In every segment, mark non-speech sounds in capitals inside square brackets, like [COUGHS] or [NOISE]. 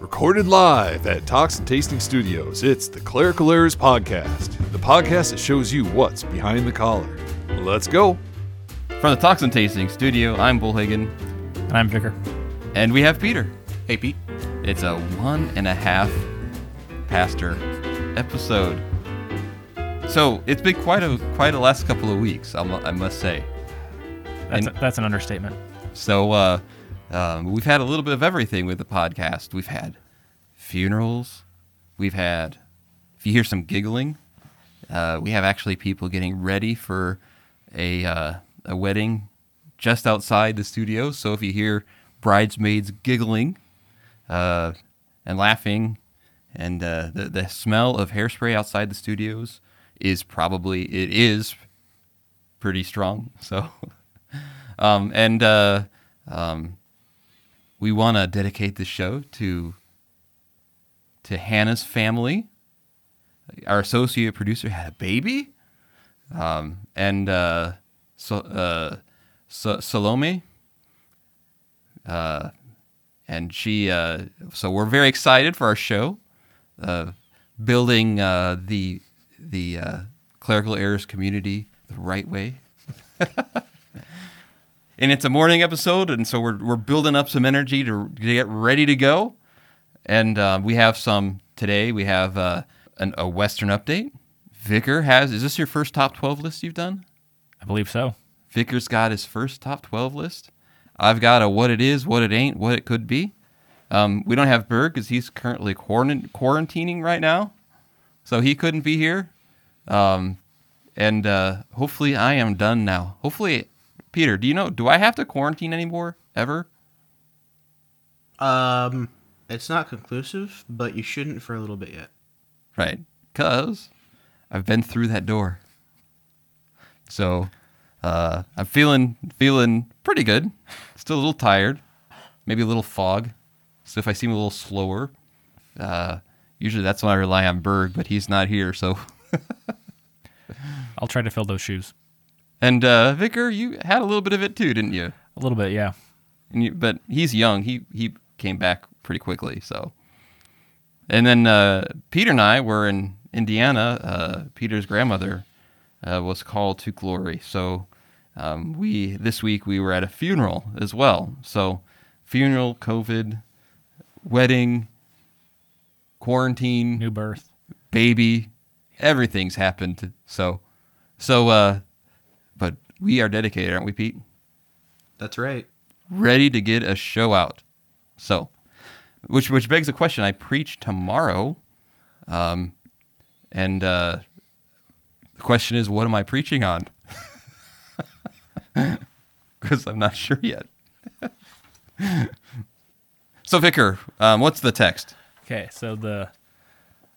Recorded live at Toxin Tasting Studios, it's the Clerical Errors Podcast, the podcast that shows you what's behind the collar. Let's go. From the Toxin Tasting Studio, I'm Bullhagen, And I'm Vicker. and we have Peter. Hey, Pete. It's a one and a half pastor episode. So it's been quite a quite a last couple of weeks, I I must say. That's, And- a, that's an understatement. So uh, um, we've had a little bit of everything with the podcast. We've had funerals. We've had, if you hear some giggling, uh, we have actually people getting ready for a uh, a wedding just outside the studio. So if you hear bridesmaids giggling uh, and laughing, and uh, the the smell of hairspray outside the studios is probably it is pretty strong. [LAUGHS] So. Um, and uh, um, we want to dedicate the show to to Hannah's family. Our associate producer had a baby, um, and uh, so, uh, so, Salome. Uh, and she, uh, so we're very excited for our show, uh, building uh, the the clerical errors community the right way [LAUGHS] and it's a morning episode, and so we're we're building up some energy to, to get ready to go. And uh, we have some today. We have uh, an, a Western update. Vicar has. Is this your first top twelve list you've done? I believe so. Vicar's got his first top twelve list. I've got a what it is, what it ain't, what it could be. Um, we don't have Berg because he's currently quarant- quarantining right now, so he couldn't be here. Um, and uh, hopefully, I am done now. Hopefully, Peter, do you know? Do I have to quarantine anymore ever? Um, it's not conclusive, but you shouldn't for a little bit yet. Right, cause I've been through that door. So uh, I'm feeling feeling pretty good. Still a little tired, maybe a little fog. So if I seem a little slower, uh, usually that's when I rely on Berg, but he's not here. So [LAUGHS] I'll try to fill those shoes. And uh, Vicar, you had a little bit of it too, didn't you? A little bit, yeah. And you, but he's young. He he came back pretty quickly. So, and then uh, Peter and I were in Indiana. Uh, Peter's grandmother uh, was called to glory. So, um, we this week we were at a funeral as well. So, funeral, COVID, wedding, quarantine, New birth. baby, everything's happened. So, so, uh, we are dedicated, aren't we, Pete? That's right. ready to get a show out. So, which which begs the question: I preach tomorrow, um, and uh, the question is, what am I preaching on? [LAUGHS] Because I'm not sure yet. [LAUGHS] so, Vicar, um, what's the text? Okay, so the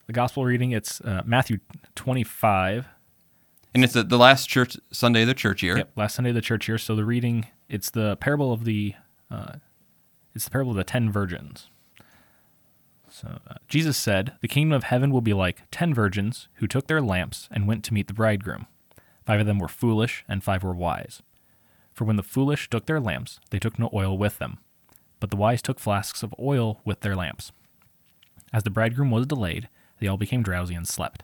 the gospel reading it's uh, Matthew 25. And it's the, the last church Sunday of the church year. Yep, last Sunday of the church year. So the reading it's the parable of the uh, it's the parable of the ten virgins. So uh, Jesus said, "The kingdom of heaven will be like ten virgins who took their lamps and went to meet the bridegroom. Five of them were foolish, and five were wise. For when the foolish took their lamps, they took no oil with them, but the wise took flasks of oil with their lamps. As the bridegroom was delayed, they all became drowsy and slept.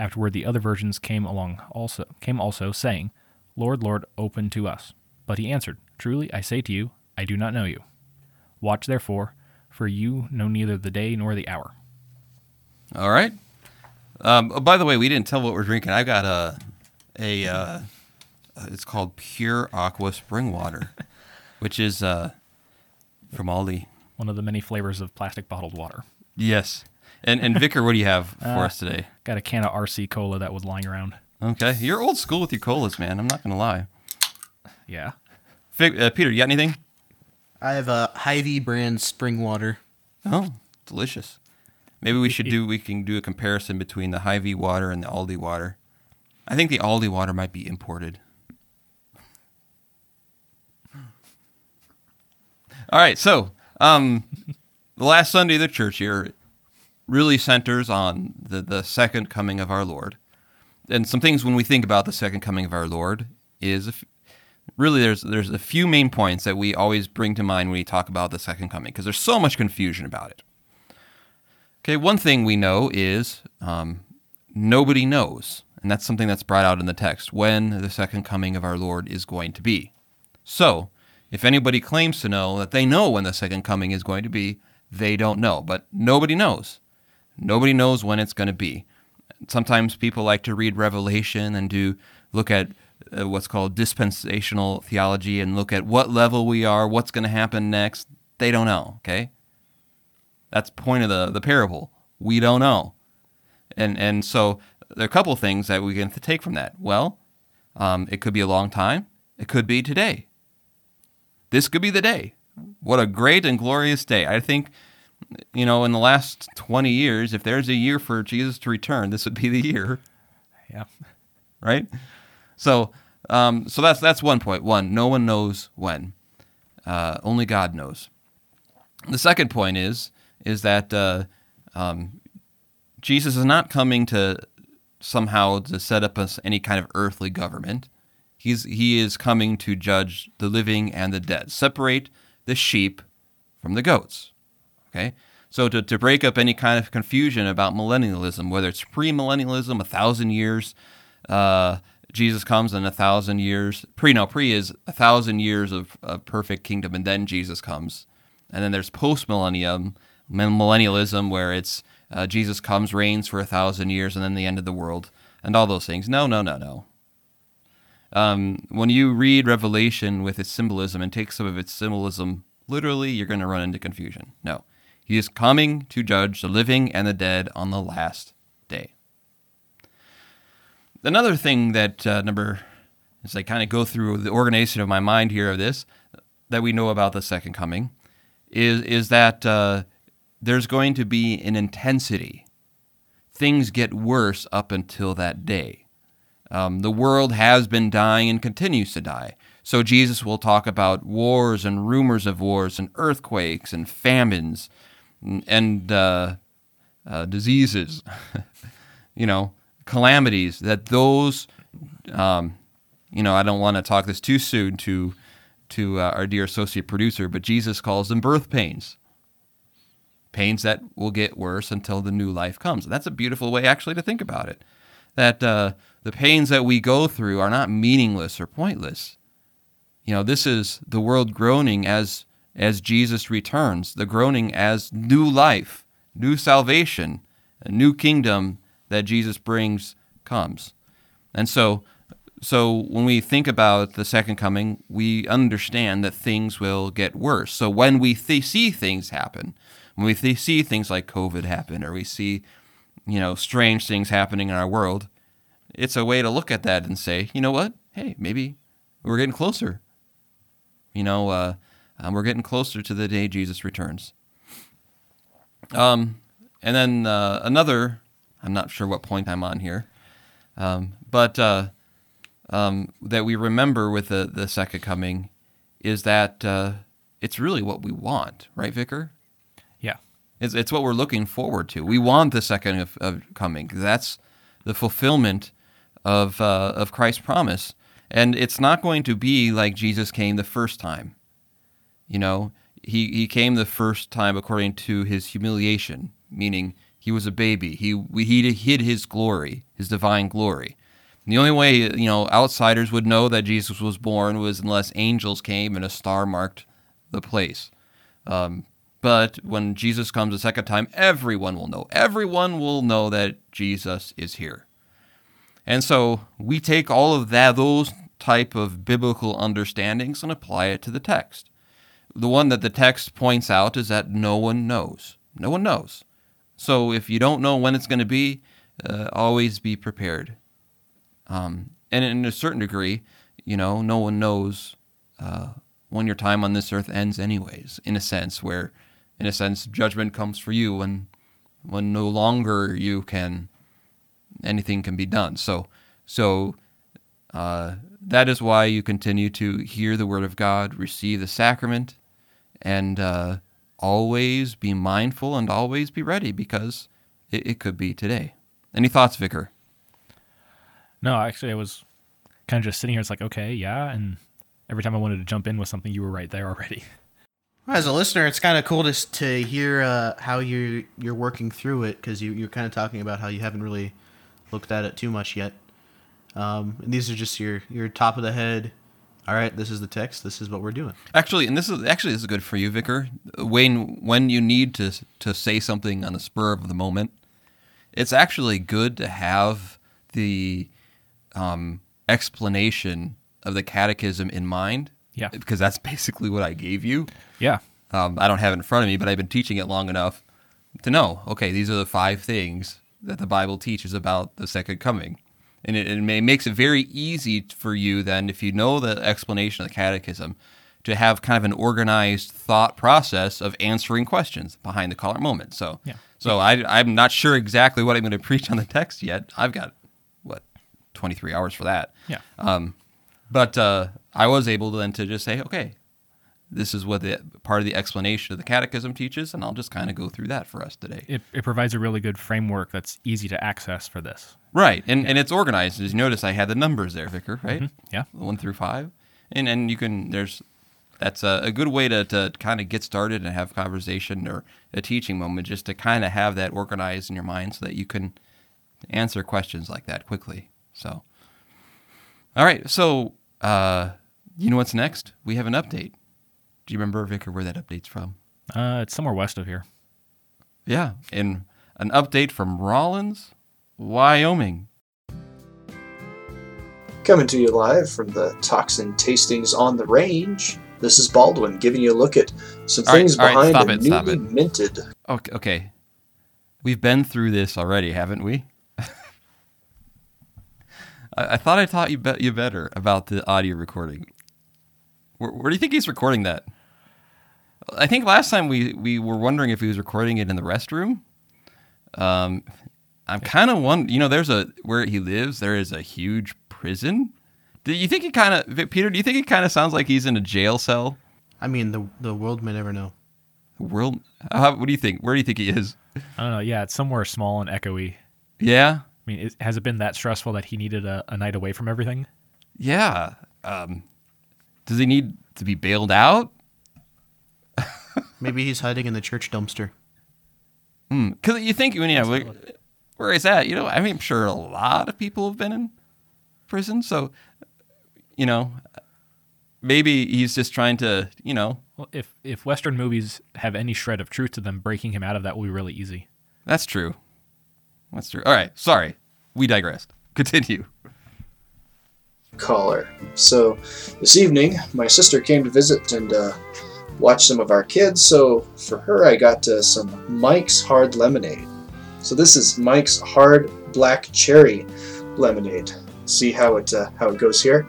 Afterward the other virgins came along also came also, saying, Lord, Lord, open to us. But he answered, Truly I say to you, I do not know you. Watch therefore, for you know neither the day nor the hour. All right. Um, oh, by the way, we didn't tell what we're drinking. I've got a a uh, uh, it's called Pure Aqua Spring Water, [LAUGHS] which is uh, from Aldi. One of the many flavors of plastic bottled water. Yes. And and Vicar, what do you have [LAUGHS] for Uh, us today? Got a can of RC cola that was lying around. Okay, you're old school with your colas, man. I'm not gonna lie. Yeah. Vic, uh, Peter, you got anything? I have a Hy-Vee brand spring water. Oh, delicious. Maybe we should do. We can do a comparison between the Hy-Vee water and the Aldi water. I think the Aldi water might be imported. All right, so um, the last Sunday of the church year really centers on the, the second coming of our Lord. And some things when we think about the second coming of our Lord is really there's there's a few main points that we always bring to mind when we talk about the second coming because there's so much confusion about it. Okay, one thing we know is um, nobody knows, and that's something that's brought out in the text when the second coming of our Lord is going to be. So, if anybody claims to know that they know when the second coming is going to be, they don't know, but nobody knows. Nobody knows when it's going to be. Sometimes people like to read Revelation and do look at uh, what's called dispensational theology and look at what level we are, what's going to happen next. They don't know, okay? That's point of the, the parable. We don't know. And and so there are a couple things that we can take from that. Well, um, it could be a long time. It could be today. This could be the day. What a great and glorious day. I think, you know, in the last 20 years, if there's a year for Jesus to return, this would be the year. [LAUGHS] Yeah. Right? So, um, so that's that's one point. One, no one knows when. Uh, only God knows. The second point is is that uh, um, Jesus is not coming to somehow to set up us any kind of earthly government. He's he is coming to judge the living and the dead. Separate the sheep from the goats. Okay? So to, to break up any kind of confusion about millennialism, whether it's pre-millennialism, a thousand years, uh, Jesus comes in a thousand years. Pre no pre is a thousand years of, of perfect kingdom, and then Jesus comes. And then there's post millennium millennialism, where it's uh, Jesus comes, reigns for a thousand years, and then the end of the world, and all those things. No, no, no, no. Um, when you read Revelation with its symbolism and take some of its symbolism literally, you're going to run into confusion. No. He is coming to judge the living and the dead on the last day. Another thing that uh, number, as I kind of go through the organization of my mind here of this, that we know about the second coming, is is that uh, there's going to be an intensity. Things get worse up until that day. Um, the world has been dying and continues to die. So Jesus will talk about wars and rumors of wars and earthquakes and famines and, uh, uh, diseases, [LAUGHS] you know, calamities. That those, um, you know, I don't want to talk this too soon to to uh, our dear associate producer, but Jesus calls them birth pains pains that will get worse until the new life comes. That's a beautiful way, actually, to think about it. That uh, the pains that we go through are not meaningless or pointless. You know, this is the world groaning as as Jesus returns, the groaning as new life, new salvation, a new kingdom that Jesus brings comes. And so so when we think about the second coming, we understand that things will get worse. So when we th- see things happen, when we th- see things like COVID happen or we see, you know, strange things happening in our world, it's a way to look at that and say, you know what? Hey, maybe we're getting closer. You know, uh, um, we're getting closer to the day Jesus returns. Um, and then uh, another, I'm not sure what point I'm on here, um, but uh, um, that we remember with the, the second coming is that uh, it's really what we want, right, Vicar? Yeah. It's, it's what we're looking forward to. We want the second of, of coming. That's the fulfillment of uh, of Christ's promise, and it's not going to be like Jesus came the first time. You know, he he came the first time according to his humiliation, meaning he was a baby. He he hid his glory, his divine glory. And the only way you know outsiders would know that Jesus was born was unless angels came and a star marked the place. Um, but when Jesus comes a second time, everyone will know. Everyone will know that Jesus is here. And so we take all of that, those type of biblical understandings and apply it to the text. The one that the text points out is that no one knows. No one knows. So if you don't know when it's going to be, uh, always be prepared. Um, and in a certain degree, you know, no one knows uh, when your time on this earth ends, anyways, in a sense, where in a sense, judgment comes for you when when no longer you can anything can be done. So so uh, that is why you continue to hear the word of God, receive the sacrament, and uh, always be mindful and always be ready because it, it could be today. Any thoughts, Vicar? No, actually, I was kind of just sitting here. It's like, okay, yeah. And every time I wanted to jump in with something, you were right there already. [LAUGHS] As a listener, it's kind of cool to to hear uh, how you you're working through it because you you're kind of talking about how you haven't really looked at it too much yet. Um, and these are just your your top of the head. All right, this is the text. This is what we're doing. Actually, and this is actually this is good for you, Vicar. When when you need to to say something on the spur of the moment, it's actually good to have the um, explanation of the catechism in mind. Yeah. because that's [LAUGHS] basically what I gave you. Yeah. Um, I don't have it in front of me, but I've been teaching it long enough to know. Okay, these are the five things that the Bible teaches about the second coming, and it, it makes it very easy for you then, if you know the explanation of the Catechism, to have kind of an organized thought process of answering questions behind the collar moment. So, Yeah. so I, I'm not sure exactly what I'm going to preach on the text yet. I've got what 23 hours for that. Yeah. Um, but uh, I was able then to just say, okay, this is what the part of the explanation of the catechism teaches, and I'll just kind of go through that for us today. It, it provides a really good framework that's easy to access for this. Right, and and it's organized. As you notice, I had the numbers there, Vicar. Right, Yeah. one through five, and and you can there's that's a, a good way to to kind of get started and have conversation or a teaching moment, just to kind of have that organized in your mind so that you can answer questions like that quickly. So, all right, so uh, you know what's next? We have an update. Do you remember, Vicar, where that update's from? Uh, it's somewhere west of here. Yeah, and an update from Rawlins, Wyoming. Coming to you live from the Toxin Tastings on the Range. This is Baldwin giving you a look at some All right, things right, behind stop a it, newly minted. Okay, okay. We've been through this already, haven't we? [LAUGHS] I, I thought I taught you be- you better about the audio recording. Where, where do you think he's recording that? I think last time we, we were wondering if he was recording it in the restroom. Um, I'm kind of one. You know, there's a where he lives. There is a huge prison. Do you think he kind of Peter? Do you think he kind of sounds like he's in a jail cell? I mean, the the world may never know. World. How, what do you think? Where do you think he is? I don't know. Yeah, it's somewhere small and echoey. Yeah. I mean, it, has it been that stressful that he needed a, a night away from everything? Yeah. Um, does he need to be bailed out? [LAUGHS] Maybe he's hiding in the church dumpster. Because you think when yeah, where, where is that? You know, I mean, I'm sure a lot of people have been in prison, so you know, maybe he's just trying to, you know, Well, if if Western movies have any shred of truth to them, breaking him out of that will be really easy. that's true. That's true. All right, sorry, we digressed. [LAUGHS] Continue. caller. So this evening, my sister came to visit and uh, watch some of our kids. So for her, I got uh, some Mike's Hard Lemonade. So this is Mike's Hard Black Cherry Lemonade. See how it uh, how it goes here.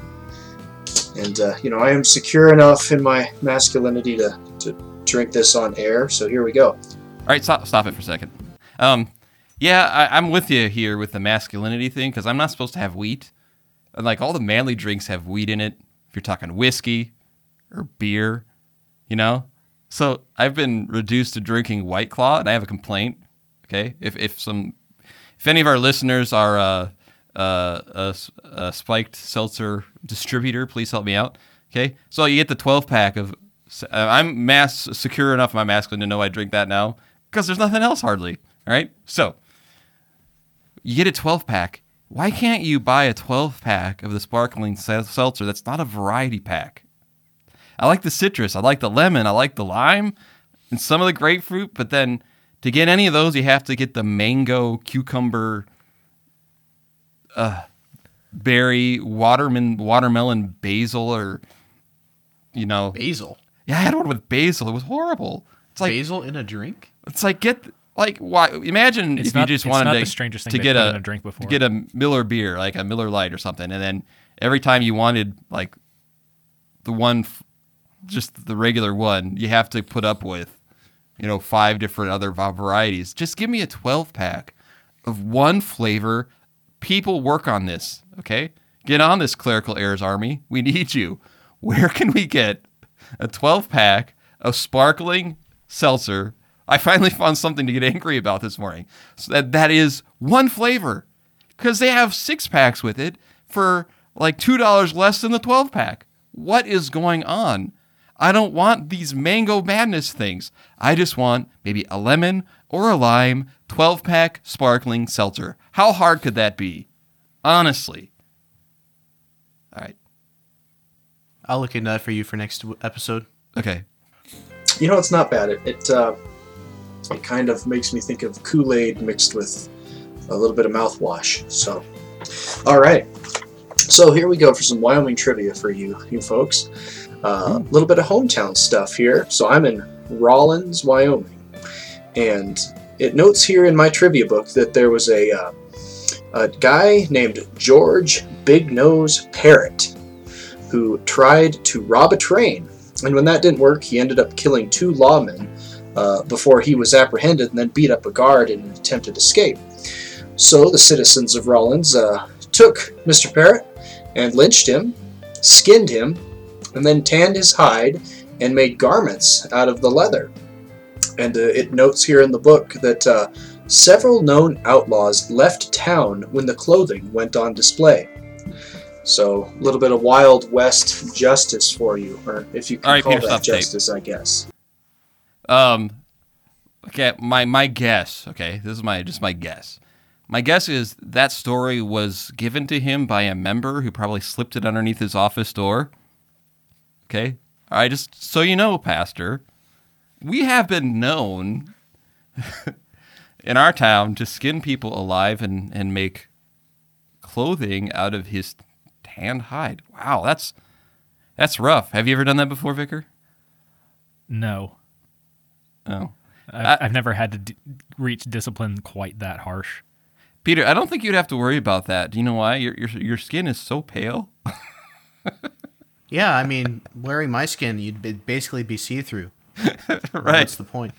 And uh, you know, I am secure enough in my masculinity to to drink this on air. So here we go. All right, stop, stop it for a second. Um, yeah, I, I'm with you here with the masculinity thing because I'm not supposed to have wheat. And like all the manly drinks have wheat in it. If you're talking whiskey or beer, you know. So I've been reduced to drinking White Claw, and I have a complaint. Okay, if if some, if any of our listeners are uh, uh, a, a spiked seltzer distributor, please help me out. Okay, so you get the 12 pack of. Uh, I'm mass secure enough in my masculine to know I drink that now because there's nothing else hardly. All right, so you get a 12 pack. Why can't you buy a 12 pack of the sparkling seltzer that's not a variety pack? I like the citrus, I like the lemon, I like the lime, and some of the grapefruit, but then to get any of those, you have to get the mango, cucumber, uh, berry, watermelon, watermelon, basil, or you know, Basil. yeah, I had one with basil. It was horrible. It's like Basil in a drink? it's like get like why? Imagine It's if not- you just wanted to the strangest thing to get a, in a drink before. to get a Miller beer, like a Miller Lite or something, and then every time you wanted like the one, just the regular one, you have to put up with, you know, five different other varieties. Just give me a 12 pack of one flavor. People work on this, okay? Get on this clerical errors army. We need you. Where can we get a 12 pack of sparkling seltzer? I finally found something to get angry about this morning. So that that is one flavor because they have six packs with it for like $2 less than the 12 pack. What is going on? I don't want these mango madness things. I just want maybe a lemon or a lime 12 pack sparkling seltzer. How hard could that be? Honestly. All right. I'll look into that for you for next episode. Okay. You know, it's not bad. It it, uh, it kind of makes me think of Kool Aid mixed with a little bit of mouthwash. So, all right. So here we go for some Wyoming trivia for you, you folks. A little bit of hometown stuff here. So I'm in Rawlins, Wyoming, and it notes here in my trivia book that there was a uh, a guy named George Big Nose Parrott who tried to rob a train and when that didn't work, he ended up killing two lawmen uh, before he was apprehended and then beat up a guard in an attempted escape. So the citizens of Rawlins uh, took Mr. Parrott and lynched him, skinned him, and then tanned his hide and made garments out of the leather. And uh, it notes here in the book that uh, several known outlaws left town when the clothing went on display. So, a little bit of Wild West justice for you, or if you can right, call Peter, that stop tape. justice, I guess. Um, okay, my my guess. Okay, this is my just my guess. My guess is that story was given to him by a member who probably slipped it underneath his office door. Okay, right. Just so you know, Pastor, we have been known [LAUGHS] in our town to skin people alive and and make clothing out of his tanned hide. Wow, that's that's rough. Have you ever done that before, Vicar? No, Oh. I've, I've never had to d- reach discipline quite that harsh. Peter, I don't think you'd have to worry about that. Do you know why? Your your your skin is so pale. [LAUGHS] Yeah, I mean, wearing my skin, you'd be, basically be see through. [LAUGHS] right. What's the point?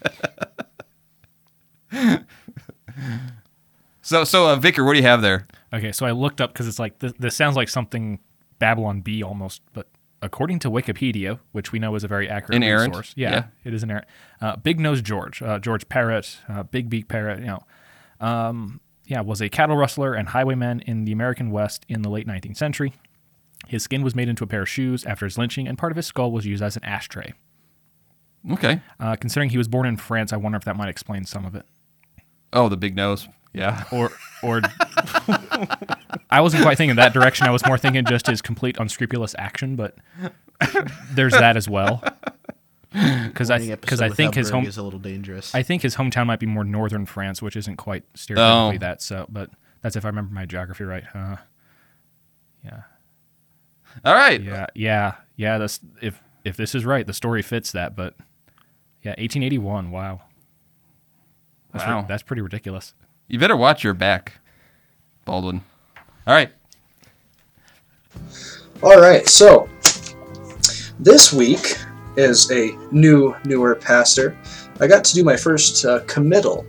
So so uh, Vicar, what do you have there? Okay, so I looked up because it's like this, this sounds like something Babylon Bee almost, but according to Wikipedia, which we know is a very accurate Inerrant, resource, yeah, yeah. it is inerrant. Uh, Big Nose George, uh, George Parrot, uh, Big Beak Parrot, you know, um, yeah, was a cattle rustler and highwayman in the American West in the late 19th century. His skin was made into a pair of shoes after his lynching, and part of his skull was used as an ashtray. Okay. Uh, considering he was born in France, I wonder if that might explain some of it. Oh, the big nose. Yeah. or or [LAUGHS] I wasn't quite thinking that direction. I was more thinking just his complete unscrupulous action, but there's that as well. Because I because I think his home is a little dangerous. I think his hometown might be more northern France, which isn't quite stereotypically Oh. that. So, but that's if I remember my geography right. Uh, yeah, All right. yeah, yeah, yeah. That's if if this is right, the story fits that. But yeah, 1881. Wow, that's ri- Wow. that's pretty ridiculous. You better watch your back, Baldwin. All right. All right, so this week, is a new, newer pastor, I got to do my first uh, committal.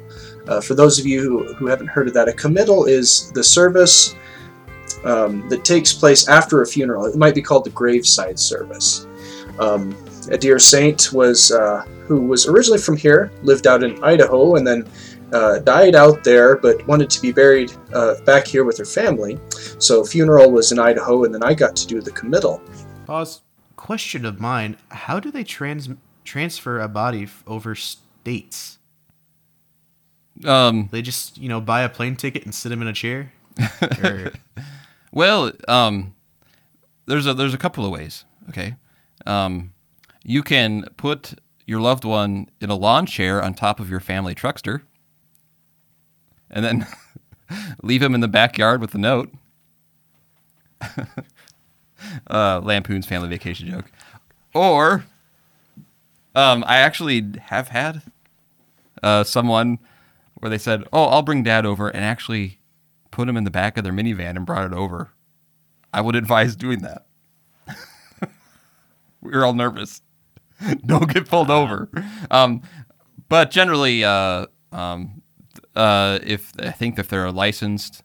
Uh, for those of you who, who haven't heard of that, a committal is the service um, that takes place after a funeral. It might be called the graveside service. Um, a dear saint was uh, who was originally from here, lived out in Idaho, and then uh, died out there, but wanted to be buried uh, back here with her family. So funeral was in Idaho, and then I got to do the committal. Pause. Question of mine: How do they trans transfer a body f- over states? Um, They just you know buy a plane ticket and sit him in a chair. [LAUGHS] Or, well, um, there's a there's a couple of ways. Okay. Um, you can put your loved one in a lawn chair on top of your family truckster, and then [LAUGHS] leave him in the backyard with a note. [LAUGHS] uh, Lampoon's family vacation joke. Or, um, I actually have had uh, someone where they said, "Oh, I'll bring Dad over," and actually put them in the back of their minivan and brought it over. I would advise doing that. we [LAUGHS] were all nervous. [LAUGHS] Don't get pulled over. Um, but generally, uh, um, uh, if I think if they're licensed,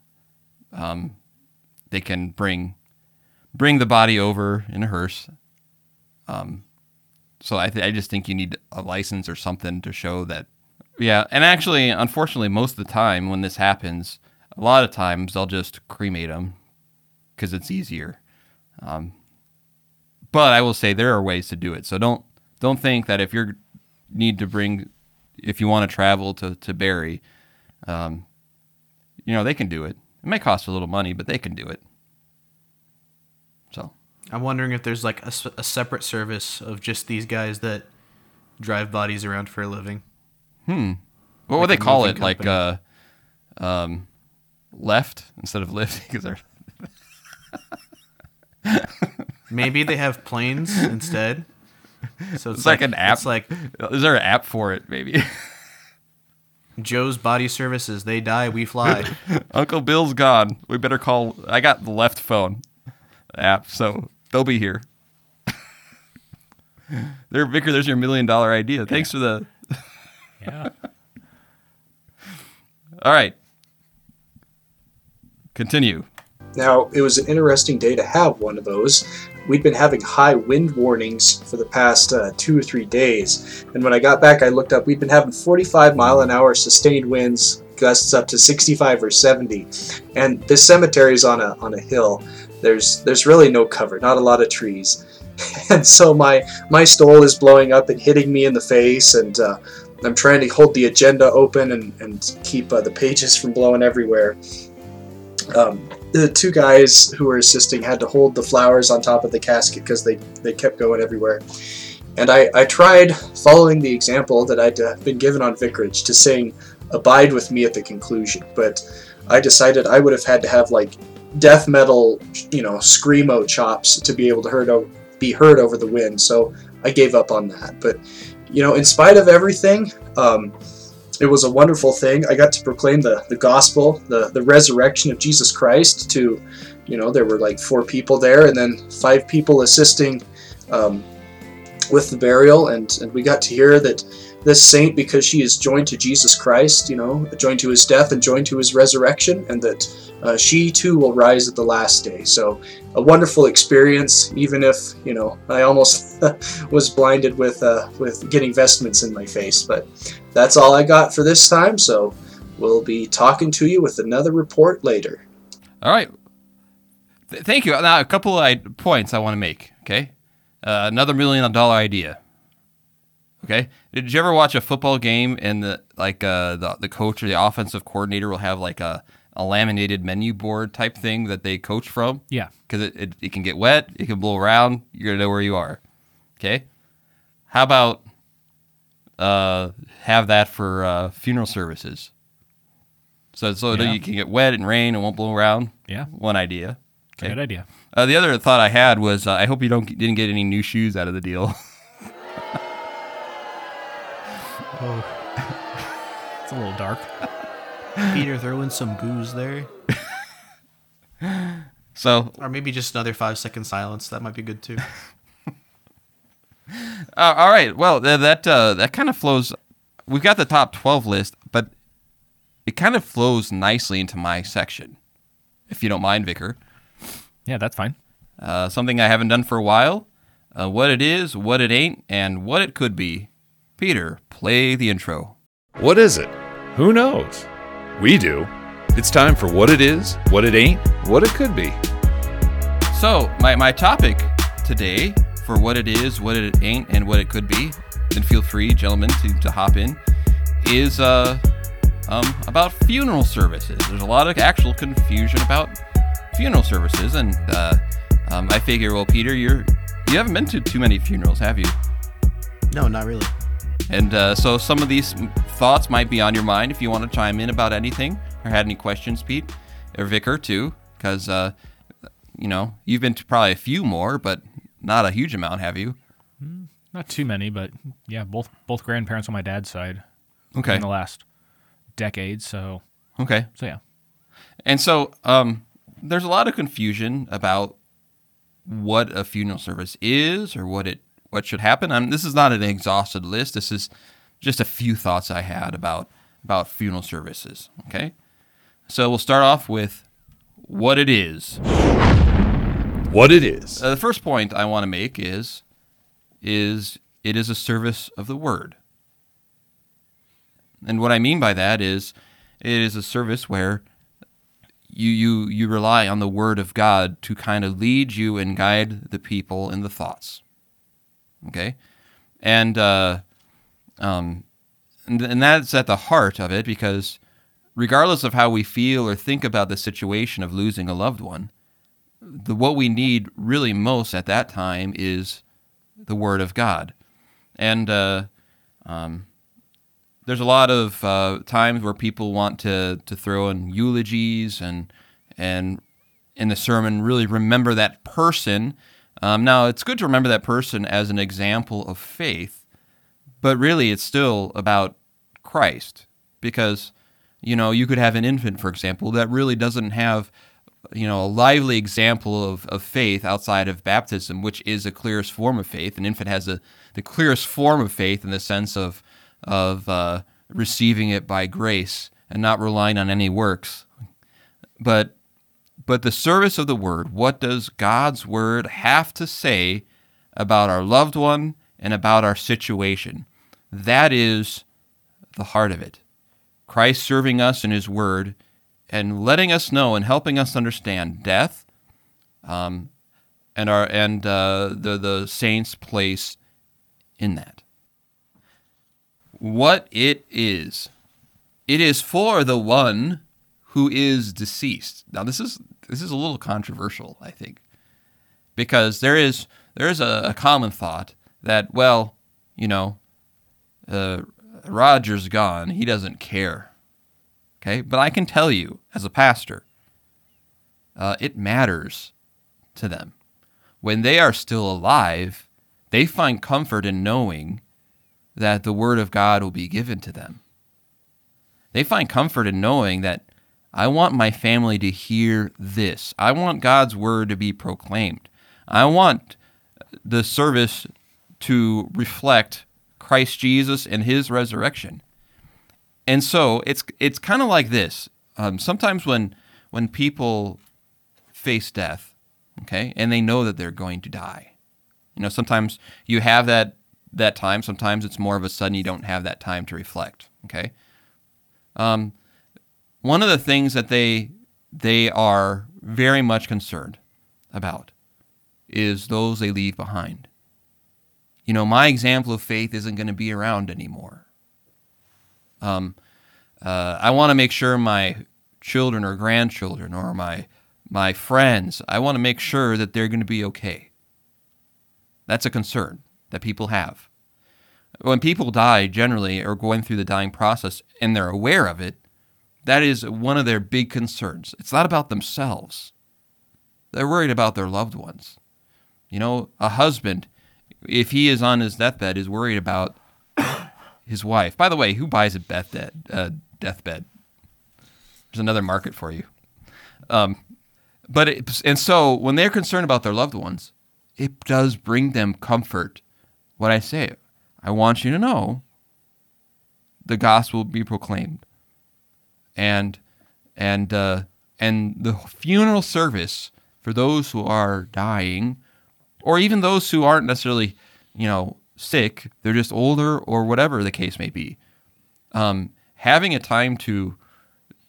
um, they can bring bring the body over in a hearse. Um, so I, th- I just think you need a license or something to show that. Yeah, and actually, unfortunately, most of the time when this happens, a lot of times they'll just cremate them because it's easier. Um, but I will say there are ways to do it. So don't don't think that if you need to bring if you want to travel to to bury, um, you know they can do it. It may cost a little money, but they can do it. So I'm wondering if there's like a separate service of just these guys that drive bodies around for a living. Hmm. What would they call it? Like uh, um, left instead of lift because they're [LAUGHS] Maybe they have planes instead. So it's, It's like an app. It's like is there an app for it? Maybe Joe's Body Services. They die, we fly. [LAUGHS] Uncle Bill's gone. We better call. I got the left phone app, so they'll be here. [LAUGHS] there, Vicar. There's your million dollar idea. Thanks for the. Yeah. All right. Continue. Now, it was an interesting day to have one of those. We'd been having high wind warnings for the past uh, two or three days, and when I got back, I looked up. We'd been having 45 mile an hour sustained winds, gusts up to 65 or 70. And this cemetery is on a on a hill. There's there's really no cover, not a lot of trees, [LAUGHS] and so my my stole is blowing up and hitting me in the face, and uh, I'm trying to hold the agenda open and and keep uh, the pages from blowing everywhere. Um, the two guys who were assisting had to hold the flowers on top of the casket because they, they kept going everywhere. And I, I tried following the example that I'd uh, been given on Vicarage to sing Abide with Me at the conclusion, but I decided I would have had to have like death metal, you know, screamo chops to be able to heard o- be heard over the wind, so I gave up on that. But, you know, in spite of everything, um, it was a wonderful thing. I got to proclaim the, the gospel, the, the resurrection of Jesus Christ to, you know, there were like four people there and then five people assisting um, with the burial. And, and we got to hear that this saint, because she is joined to Jesus Christ, you know, joined to his death and joined to his resurrection, and that uh, she too will rise at the last day. So a wonderful experience, even if, you know, I almost [LAUGHS] was blinded with, uh, with getting vestments in my face. But that's all I got for this time, so we'll be talking to you with another report later. All right. Th- thank you. Now, a couple of points I want to make. Okay. Uh, another million dollar idea. Okay. Did you ever watch a football game and the like uh, the the coach or the offensive coordinator will have like a, a laminated menu board type thing that they coach from? Yeah. Because it, it, it can get wet, it can blow around. You're gonna know where you are. Okay. How about uh, have that for uh, funeral services? So so that Yeah. you can get wet and rain and won't blow around. Yeah. One idea. A good idea. Uh, the other thought I had was uh, I hope you don't didn't get any new shoes out of the deal. [LAUGHS] Oh. [LAUGHS] it's a little dark. Peter, throw in some booze there. [LAUGHS] so Or maybe just another five second silence. That might be good too. [LAUGHS] uh, all right, well th- that uh, that kind of flows. We've got the top twelve list, but it kind of flows nicely into my section, if you don't mind, Vicar. Yeah, that's fine. Uh, something I haven't done for a while. Uh, what it is, what it ain't, and what it could be. Peter, play the intro. What is it? Who knows? We do. It's time for what it is, what it ain't, what it could be. So, my, my topic today for what it is, what it ain't, and what it could be, and feel free, gentlemen, to, to hop in, is uh, um, about funeral services. There's a lot of actual confusion about funeral services, and uh, um, I figure, well, Peter, you're you haven't been to too many funerals, have you? No, not really. And uh, so some of these thoughts might be on your mind if you want to chime in about anything or had any questions, Pete, or Vicar too, because uh, you know you've been to probably a few more, but not a huge amount, have you? Not too many, but yeah, both both grandparents on my dad's side Okay, in the last decade. So okay. so yeah. And so um, there's a lot of confusion about what a funeral service is or what it what should happen. Um, this is not an exhausted list. This is just a few thoughts I had about about funeral services. Okay, so we'll start off with what it is. What it is. Uh, the first point I want to make is is it is a service of the word. And what I mean by that is it is a service where you you you rely on the word of God to kind of lead you and guide the people in the thoughts. Okay? And uh um and, and that's at the heart of it because regardless of how we feel or think about the situation of losing a loved one, the what we need really most at that time is the Word of God, and uh, um, there's a lot of uh, times where people want to to throw in eulogies and and in the sermon really remember that person. Um, now it's good to remember that person as an example of faith, but really it's still about Christ because you know you could have an infant, for example, that really doesn't have you know, a lively example of, of faith outside of baptism, which is a clearest form of faith. An infant has a, the clearest form of faith in the sense of, of uh, receiving it by grace and not relying on any works. But, but the service of the word, what does God's word have to say about our loved one and about our situation? That is the heart of it. Christ serving us in his word and letting us know and helping us understand death, um, and our and uh, the the saints' place in that. What it is, it is for the one who is deceased. Now this is this is a little controversial, I think, because there is there is a, a common thought that well, you know, uh, Roger's gone, he doesn't care Okay, but I can tell you as a pastor, uh, it matters to them. When they are still alive, they find comfort in knowing that the word of God will be given to them. They find comfort in knowing that I want my family to hear this. I want God's word to be proclaimed. I want the service to reflect Christ Jesus and his resurrection. And so it's it's kind of like this. Um, sometimes when when people face death, okay, and they know that they're going to die, you know, sometimes you have that that time. Sometimes it's more of a sudden you don't have that time to reflect. Okay. Um, one of the things that they they are very much concerned about is those they leave behind. You know, my example of faith isn't going to be around anymore. Um, uh, I want to make sure my children or grandchildren or my my friends, I want to make sure that they're going to be okay. That's a concern that people have. When people die, generally, or going through the dying process, and they're aware of it, that is one of their big concerns. It's not about themselves. They're worried about their loved ones. You know, a husband, if he is on his deathbed, is worried about [COUGHS] his wife. By the way, who buys a deathbed? Uh, deathbed. There's another market for you. Um, but it, and so when they're concerned about their loved ones, it does bring them comfort. What I say, I want you to know the gospel will be proclaimed, and and uh, and the funeral service for those who are dying, or even those who aren't necessarily, you know, sick, they're just older or whatever the case may be. Um, having a time to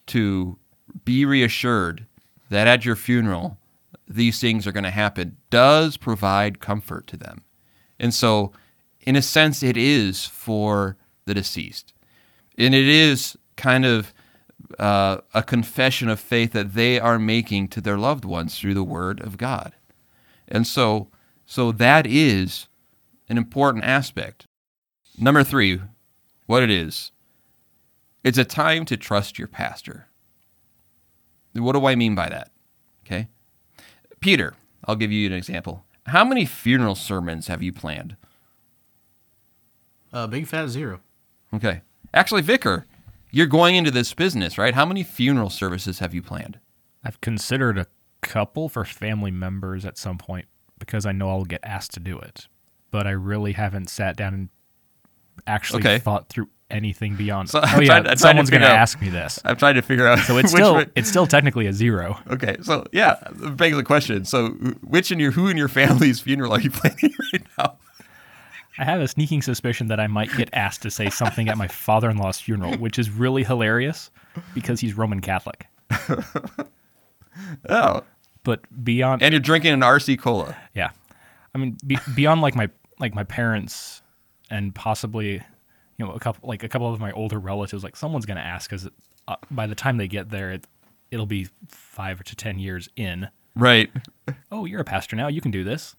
to be reassured that at your funeral these things are going to happen does provide comfort to them. And so in a sense it is for the deceased. And it is kind of uh, a confession of faith that they are making to their loved ones through the word of God. And so so that is an important aspect. Number 3, what it is. It's a time to trust your pastor. What do I mean by that? Okay. Peter, I'll give you an example. How many funeral sermons have you planned? Uh, big fat zero. Okay. Actually, Vicar, you're going into this business, right? How many funeral services have you planned? I've considered a couple for family members at some point because I know I'll get asked to do it. But I really haven't sat down and actually Okay. thought through anything beyond. So oh I'm yeah, trying- I'm trying to someone's going to ask me this. I'm trying to figure out. So it's [LAUGHS] still one- it's still technically a zero. okay. So yeah, begs the question. So which in your who in your family's funeral are you [LAUGHS] planning right now? I have a sneaking suspicion that I might get asked to say something at my father-in-law's funeral, which is really hilarious because he's Roman Catholic. [LAUGHS] Oh, But beyond and you're drinking an RC cola. Yeah, I mean, be, beyond like my like my parents and possibly, you know, a couple like a couple of my older relatives, like someone's gonna ask because uh, by the time they get there, it, it'll be five to ten years in. Right. Oh, you're a pastor now. You can do this.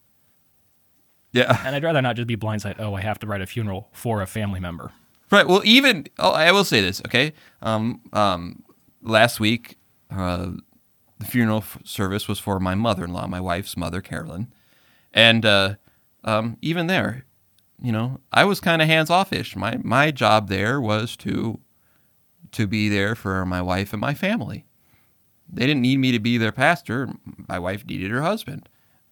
Yeah. And I'd rather not just be blindsided. Oh, I have to write a funeral for a family member. Right. Well, even oh, I will say this. Okay. Um. Um. Last week, uh, the funeral f- service was for my mother-in-law, my wife's mother, Carolyn, and uh, um, even there, you know, I was kind of hands-offish. My my job there was to to be there for my wife and my family. They didn't need me to be their pastor. My wife needed her husband.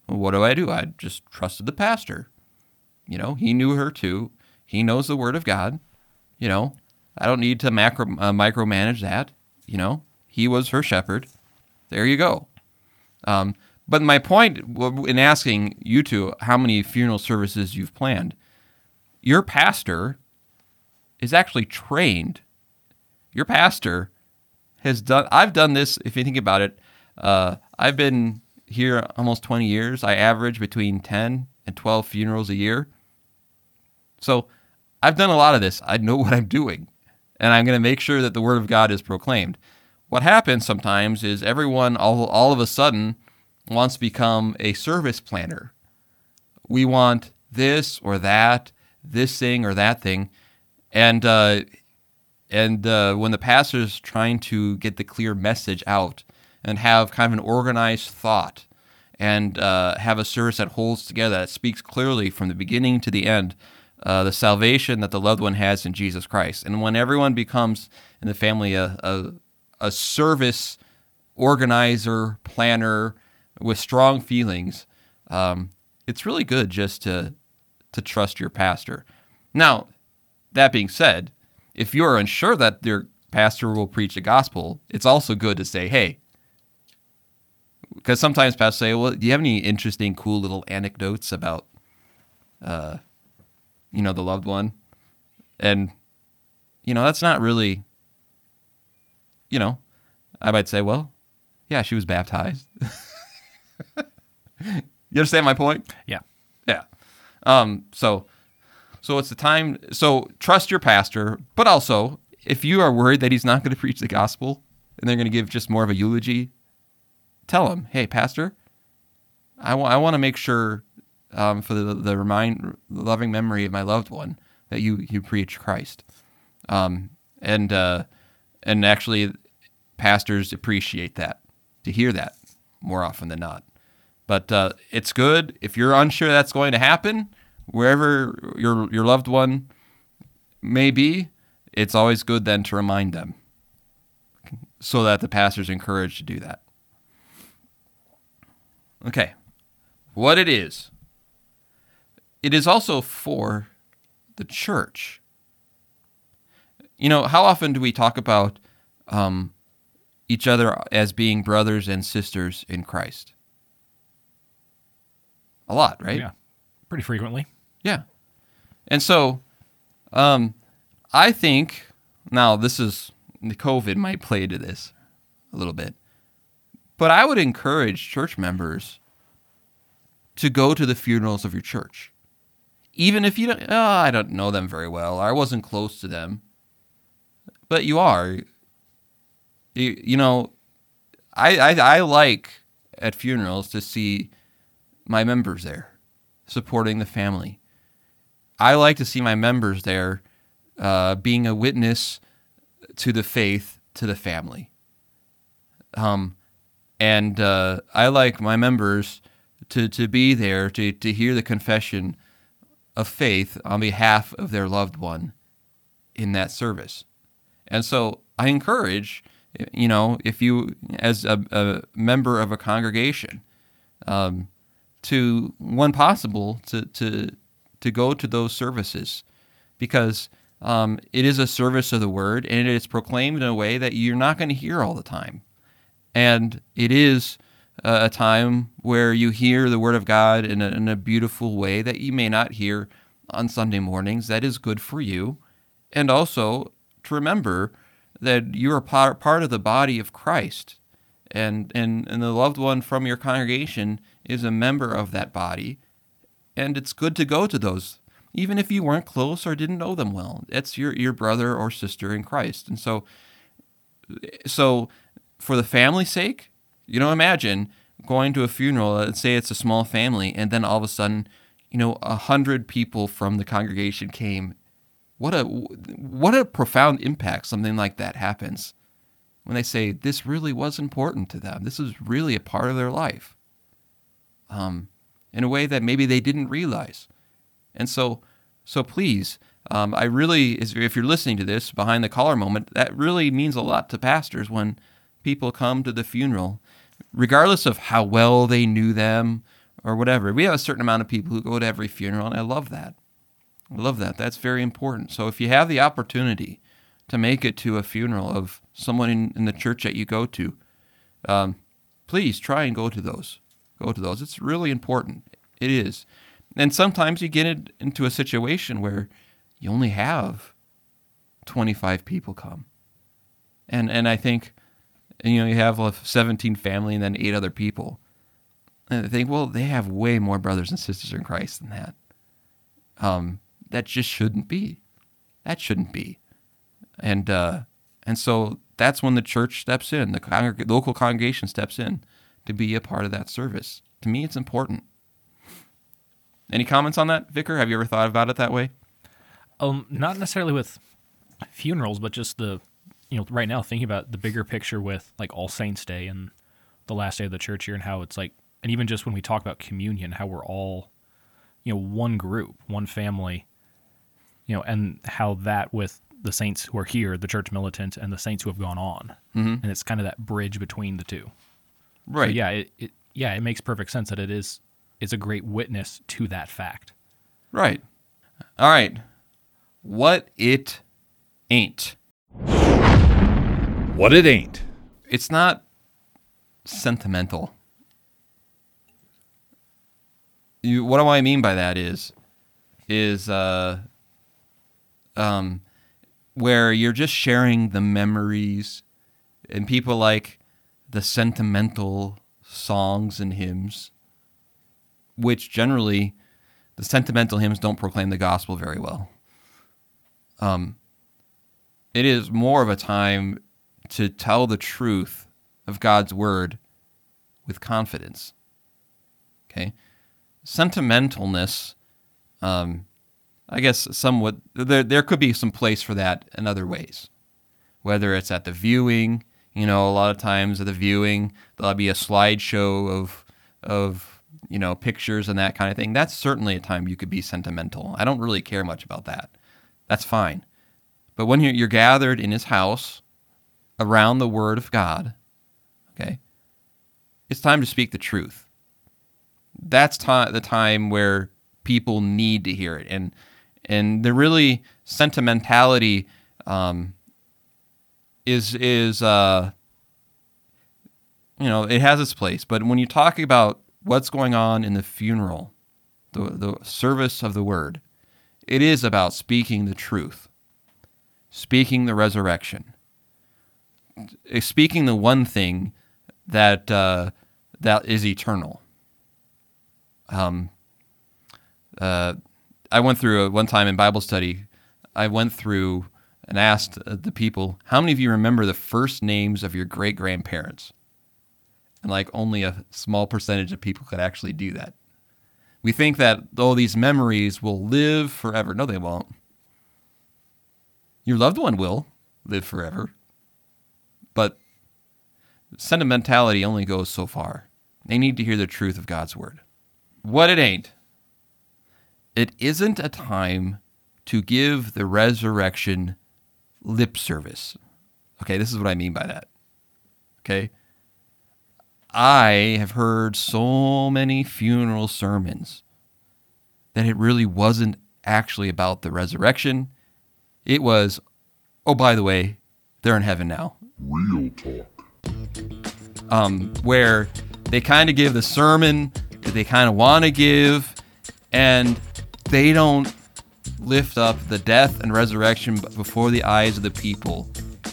What do I do? I just trusted the pastor. You know, he knew her too. He knows the word of God. You know, I don't need to macro uh, micromanage that. You know, he was her shepherd. There you go. Um, but my point in asking you two how many funeral services you've planned, your pastor is actually trained. Your pastor has done. I've done this. If you think about it, uh, I've been here almost 20 years. I average between 10 and 12 funerals a year. So I've done a lot of this. I know [LAUGHS] what I'm doing, and I'm going to make sure that the word of God is proclaimed. What happens sometimes is everyone all, all of a sudden wants to become a service planner. We want this or that, this thing or that thing, and uh, and uh, when the pastor's trying to get the clear message out and have kind of an organized thought and uh, have a service that holds together, that speaks clearly from the beginning to the end, uh, the salvation that the loved one has in Jesus Christ. And when everyone becomes in the family a, a, a service organizer, planner with strong feelings, um, it's really good just to, to trust your pastor. Now, that being said, if you're unsure that your pastor will preach the gospel, it's also good to say, hey, because sometimes pastors say, well, do you have any interesting, cool little anecdotes about, uh, you know, the loved one? And, you know, that's not really, you know, I might say, well, yeah, she was baptized. [LAUGHS] you understand my point? Yeah. Yeah. Um, so, so it's the time. So trust your pastor, but also if you are worried that he's not going [LAUGHS] to preach the gospel and they're going to give just more of a eulogy, tell him, hey, pastor, I want to make sure um, for the, the remind loving memory of my loved one that you you preach Christ, um, and uh, and actually pastors appreciate that to hear that more often than not. But uh, it's good if you're unsure that's going to happen wherever your your loved one may be. It's always good then to remind them, so that the pastor's encouraged to do that. Okay, what it is. It is also for the church. You know, how often do we talk about um, each other as being brothers and sisters in Christ? A lot, right? Yeah. Pretty frequently. Yeah. And so, um, I think now this is the COVID might play to this a little bit, but I would encourage church members to go to the funerals of your church, even if you don't. Oh, I don't know them very well. I wasn't close to them, but you are. You, you know, I, I I like at funerals to see my members there supporting the family. I like to see my members there uh, being a witness to the faith to the family. Um, and uh, I like my members to, to be there to, to hear the confession of faith on behalf of their loved one in that service. And so I encourage, you know, if you, as a, a member of a congregation, um, to when possible to to to go to those services because um, it is a service of the word and it is proclaimed in a way that you're not going to hear all the time. And it is uh, a time where you hear the word of God in a, in a beautiful way that you may not hear on Sunday mornings. That is good for you. And also to remember that you are part, part of the body of Christ. And, and, and the loved one from your congregation is a member of that body. And it's good to go to those even if you weren't close or didn't know them well. It's your your brother or sister in Christ. And so so for the family's sake, you know, imagine going to a funeral, let's say it's a small family, and then all of a sudden, you know, a hundred people from the congregation came. What a what a profound impact something like that happens when they say this really was important to them. This is really a part of their life. Um, in a way that maybe they didn't realize. And so, so please, um, I really, if you're listening to this behind the collar moment, that really means a lot to pastors when people come to the funeral, regardless of how well they knew them or whatever. We have a certain amount of people who go to every funeral, and I love that. I love that. That's very important. So if you have the opportunity to make it to a funeral of someone in, in the church that you go to, um, please try and go to those. Go to those. It's really important. It is. And sometimes you get into a situation where you only have 25 people come. And and I think you know, you have a 17 family and then eight other people. And I think, well, they have way more brothers and sisters in Christ than that. Um, that just shouldn't be. That shouldn't be. And uh, and so that's when the church steps in, the congreg- local congregation steps in to be a part of that service. To me, it's important. Any comments on that, Vicar? Have you ever thought about it that way? Um, not necessarily with funerals, but just the you know right now thinking about the bigger picture with like All Saints Day and the last day of the church year and how it's like, and even just when we talk about communion, how we're all you know one group, one family, you know, and how that with the saints who are here, the church militant, and the saints who have gone on, mm-hmm. and it's kind of that bridge between the two. Right. So yeah. It, it yeah it makes perfect sense that it is is a great witness to that fact. Right. All right. What it ain't. What it ain't. It's not sentimental. You, what do I mean by that is, is uh, um, where you're just sharing the memories, and people like the sentimental songs and hymns which generally the sentimental hymns don't proclaim the gospel very well. Um, it is more of a time to tell the truth of God's word with confidence. Okay, sentimentalness. Um, I guess somewhat there there could be some place for that in other ways, whether it's at the viewing. You know, a lot of times at the viewing there'll be a slideshow of of you know, pictures and that kind of thing, that's certainly a time you could be sentimental. I don't really care much about that. That's fine. But when you're, you're gathered in his house around the word of God, okay, it's time to speak the truth. That's t- the time where people need to hear it. And, and the really sentimentality um, is, is uh, you know, it has its place. But when you talk about what's going on in the funeral, the, the service of the word. It is about speaking the truth, speaking the resurrection, speaking the one thing that uh, that is eternal. Um, uh, I went through a, one time in Bible study. I went through and asked the people, "How many of you remember the first names of your great grandparents?" and like only a small percentage of people could actually do that. We think that all these memories will live forever. No, they won't. Your loved one will live forever, but sentimentality only goes so far. They need to hear the truth of God's word. What it ain't. It isn't a time to give the resurrection lip service. Okay, this is what I mean by that. Okay? I have heard so many funeral sermons that it really wasn't actually about the resurrection. It was, oh, by the way, they're in heaven now. Real talk. Um, where they kind of give the sermon that they kind of want to give, and they don't lift up the death and resurrection before the eyes of the people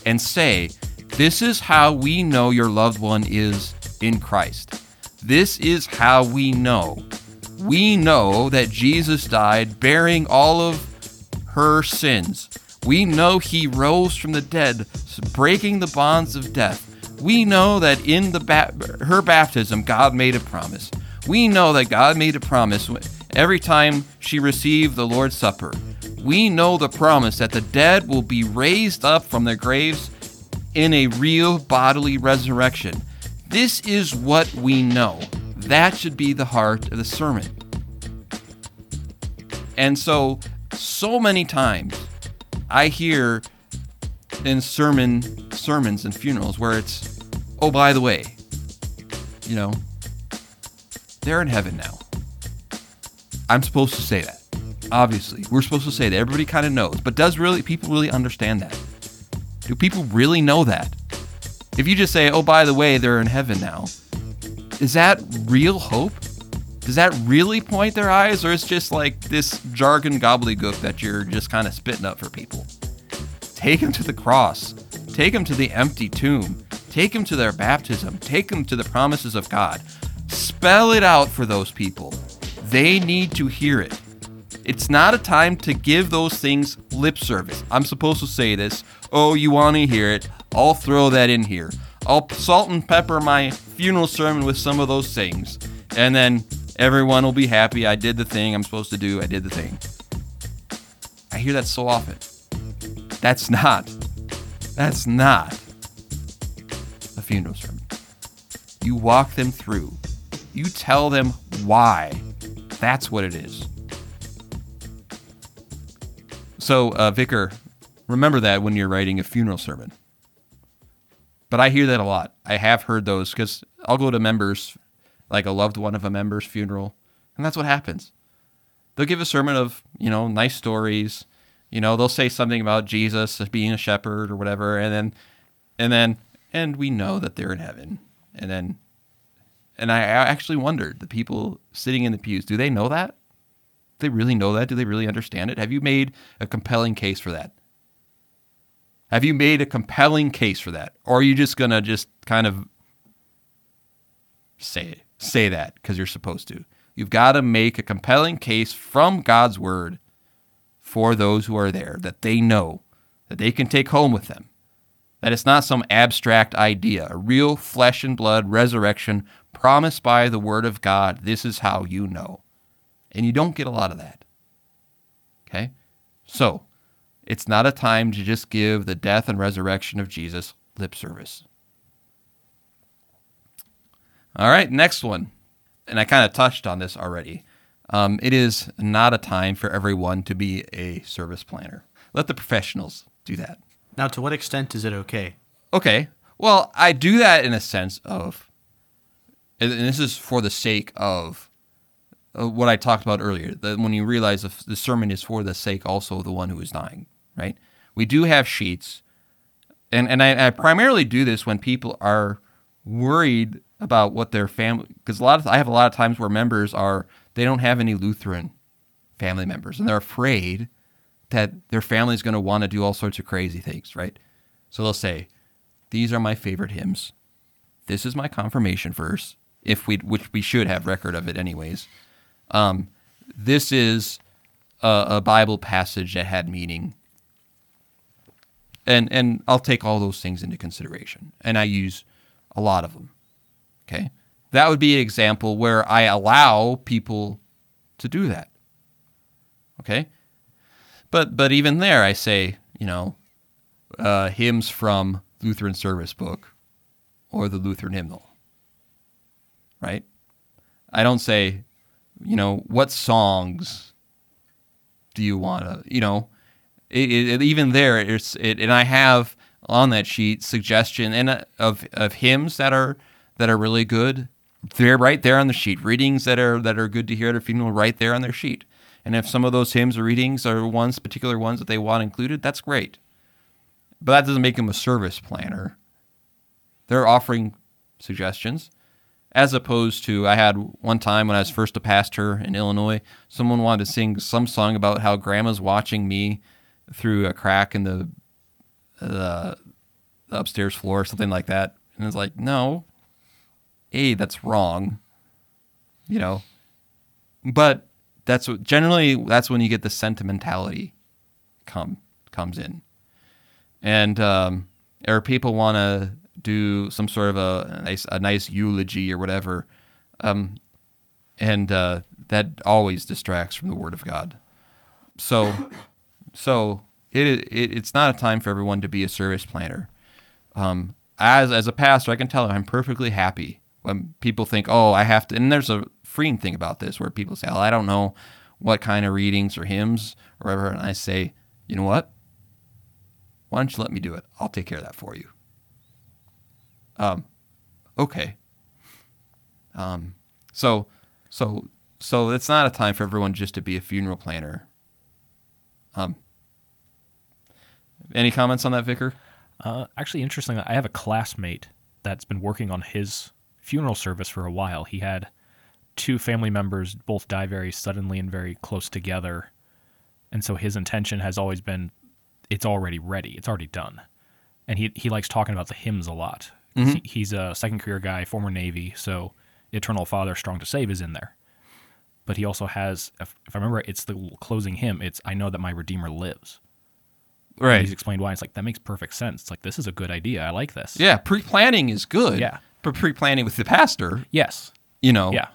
and say, This is how we know your loved one is in Christ. This is how we know. We know that Jesus died bearing all of her sins. We know he rose from the dead, breaking the bonds of death. We know that in the ba- her baptism, God made a promise. We know that God made a promise every time she received the Lord's Supper. We know the promise that the dead will be raised up from their graves in a real bodily resurrection. This is what we know. That should be the heart of the sermon. And so, so many times I hear in sermon sermons and funerals where it's, oh, by the way, you know, they're in heaven now. I'm supposed to say that. Obviously, we're supposed to say that. Everybody kind of knows, but does really people really understand that? Do people really know that? If you just say, "Oh, by the way, they're in heaven now," is that real hope? Does that really point their eyes, or is just like this jargon gobbledygook that you're just kind of spitting up for people? Take them to the cross. Take them to the empty tomb. Take them to their baptism. Take them to the promises of God. Spell it out for those people. They need to hear it. It's not a time to give those things lip service. I'm supposed to say this. Oh, you want to hear it? I'll throw that in here. I'll salt and pepper my funeral sermon with some of those things. And then everyone will be happy. I did the thing I'm supposed to do. I did the thing. I hear that so often. That's not. That's not a funeral sermon. You walk them through. You tell them why. That's what it is. So, uh, Vicar, remember that when you're writing a funeral sermon. But I hear that a lot. I have heard those because I'll go to members, like a loved one of a member's funeral, and that's what happens. They'll give a sermon of, you know, nice stories. You know, they'll say something about Jesus being a shepherd or whatever, and then, and then, and we know that they're in heaven. And then, and I actually wondered the people sitting in the pews, do they know that? Do they really know that? Do they really understand it? Have you made a compelling case for that? Have you made a compelling case for that? Or are you just going to just kind of say say that because you're supposed to? You've got to make a compelling case from God's word for those who are there that they know that they can take home with them. That it's not some abstract idea, a real flesh and blood resurrection promised by the word of God. This is how you know. And you don't get a lot of that. Okay? So, it's not a time to just give the death and resurrection of Jesus lip service. All right, next one. And I kind of touched on this already. Um, it is not a time for everyone to be a service planner. Let the professionals do that. Now, to what extent is it okay? Okay. Well, I do that in a sense of, and this is for the sake of what I talked about earlier. That when you realize the, the sermon is for the sake also of the one who is dying, right? We do have sheets, and and I, I primarily do this when people are worried about what their family because a lot of I have a lot of times where members are they don't have any Lutheran family members and they're afraid that their family is going to want to do all sorts of crazy things, right? So they'll say, "These are my favorite hymns. This is my confirmation verse, if we which we should have record of it anyways. Um, this is a, a Bible passage that had meaning." And and I'll take all those things into consideration, and I use a lot of them. Okay. That would be an example where I allow people to do that. Okay. But but even there I say, you know, uh, hymns from Lutheran service book or the Lutheran hymnal. Right? I don't say, you know, what songs do you want to, you know, it, it, even there, it's it, and I have on that sheet suggestion and uh, of of hymns that are that are really good. They're right there on the sheet. Readings that are that are good to hear at a funeral, right there on their sheet. And if some of those hymns or readings are ones, particular ones that they want included, that's great. But that doesn't make them a service planner. They're offering suggestions as opposed to I had one time when I was first a pastor in Illinois, someone wanted to sing some song about how grandma's watching me through a crack in the the upstairs floor or something like that. And it's like, no, A, that's wrong. You know. But that's what generally that's when you get the sentimentality come comes in. And um or people want to do some sort of a, a nice a nice eulogy or whatever, um, and uh, that always distracts from the Word of God. So, so it, it it's not a time for everyone to be a service planner. Um, as as a pastor, I can tell you, I'm perfectly happy when people think, oh, I have to. And there's a freeing thing about this where people say, oh, I don't know what kind of readings or hymns or whatever, and I say, you know what? Why don't you let me do it? I'll take care of that for you. Um, okay. Um, so, so, so it's not a time for everyone just to be a funeral planner. Um, any comments on that, Vicar? Uh, actually, interesting. I have a classmate that's been working on his funeral service for a while. He had two family members both die very suddenly and very close together. And so his intention has always been it's already ready, it's already done. And he, he likes talking about the hymns a lot. Mm-hmm. He, he's a second career guy, former Navy, so Eternal Father, Strong to Save is in there. But he also has, if, if I remember, it's the closing hymn. It's I know that my Redeemer lives. And Right. he's explained why. It's like that makes perfect sense. It's like this is a good idea. I like this. Yeah, pre-planning is good. Yeah. Pre-planning with the pastor, Yes. you know, Yeah.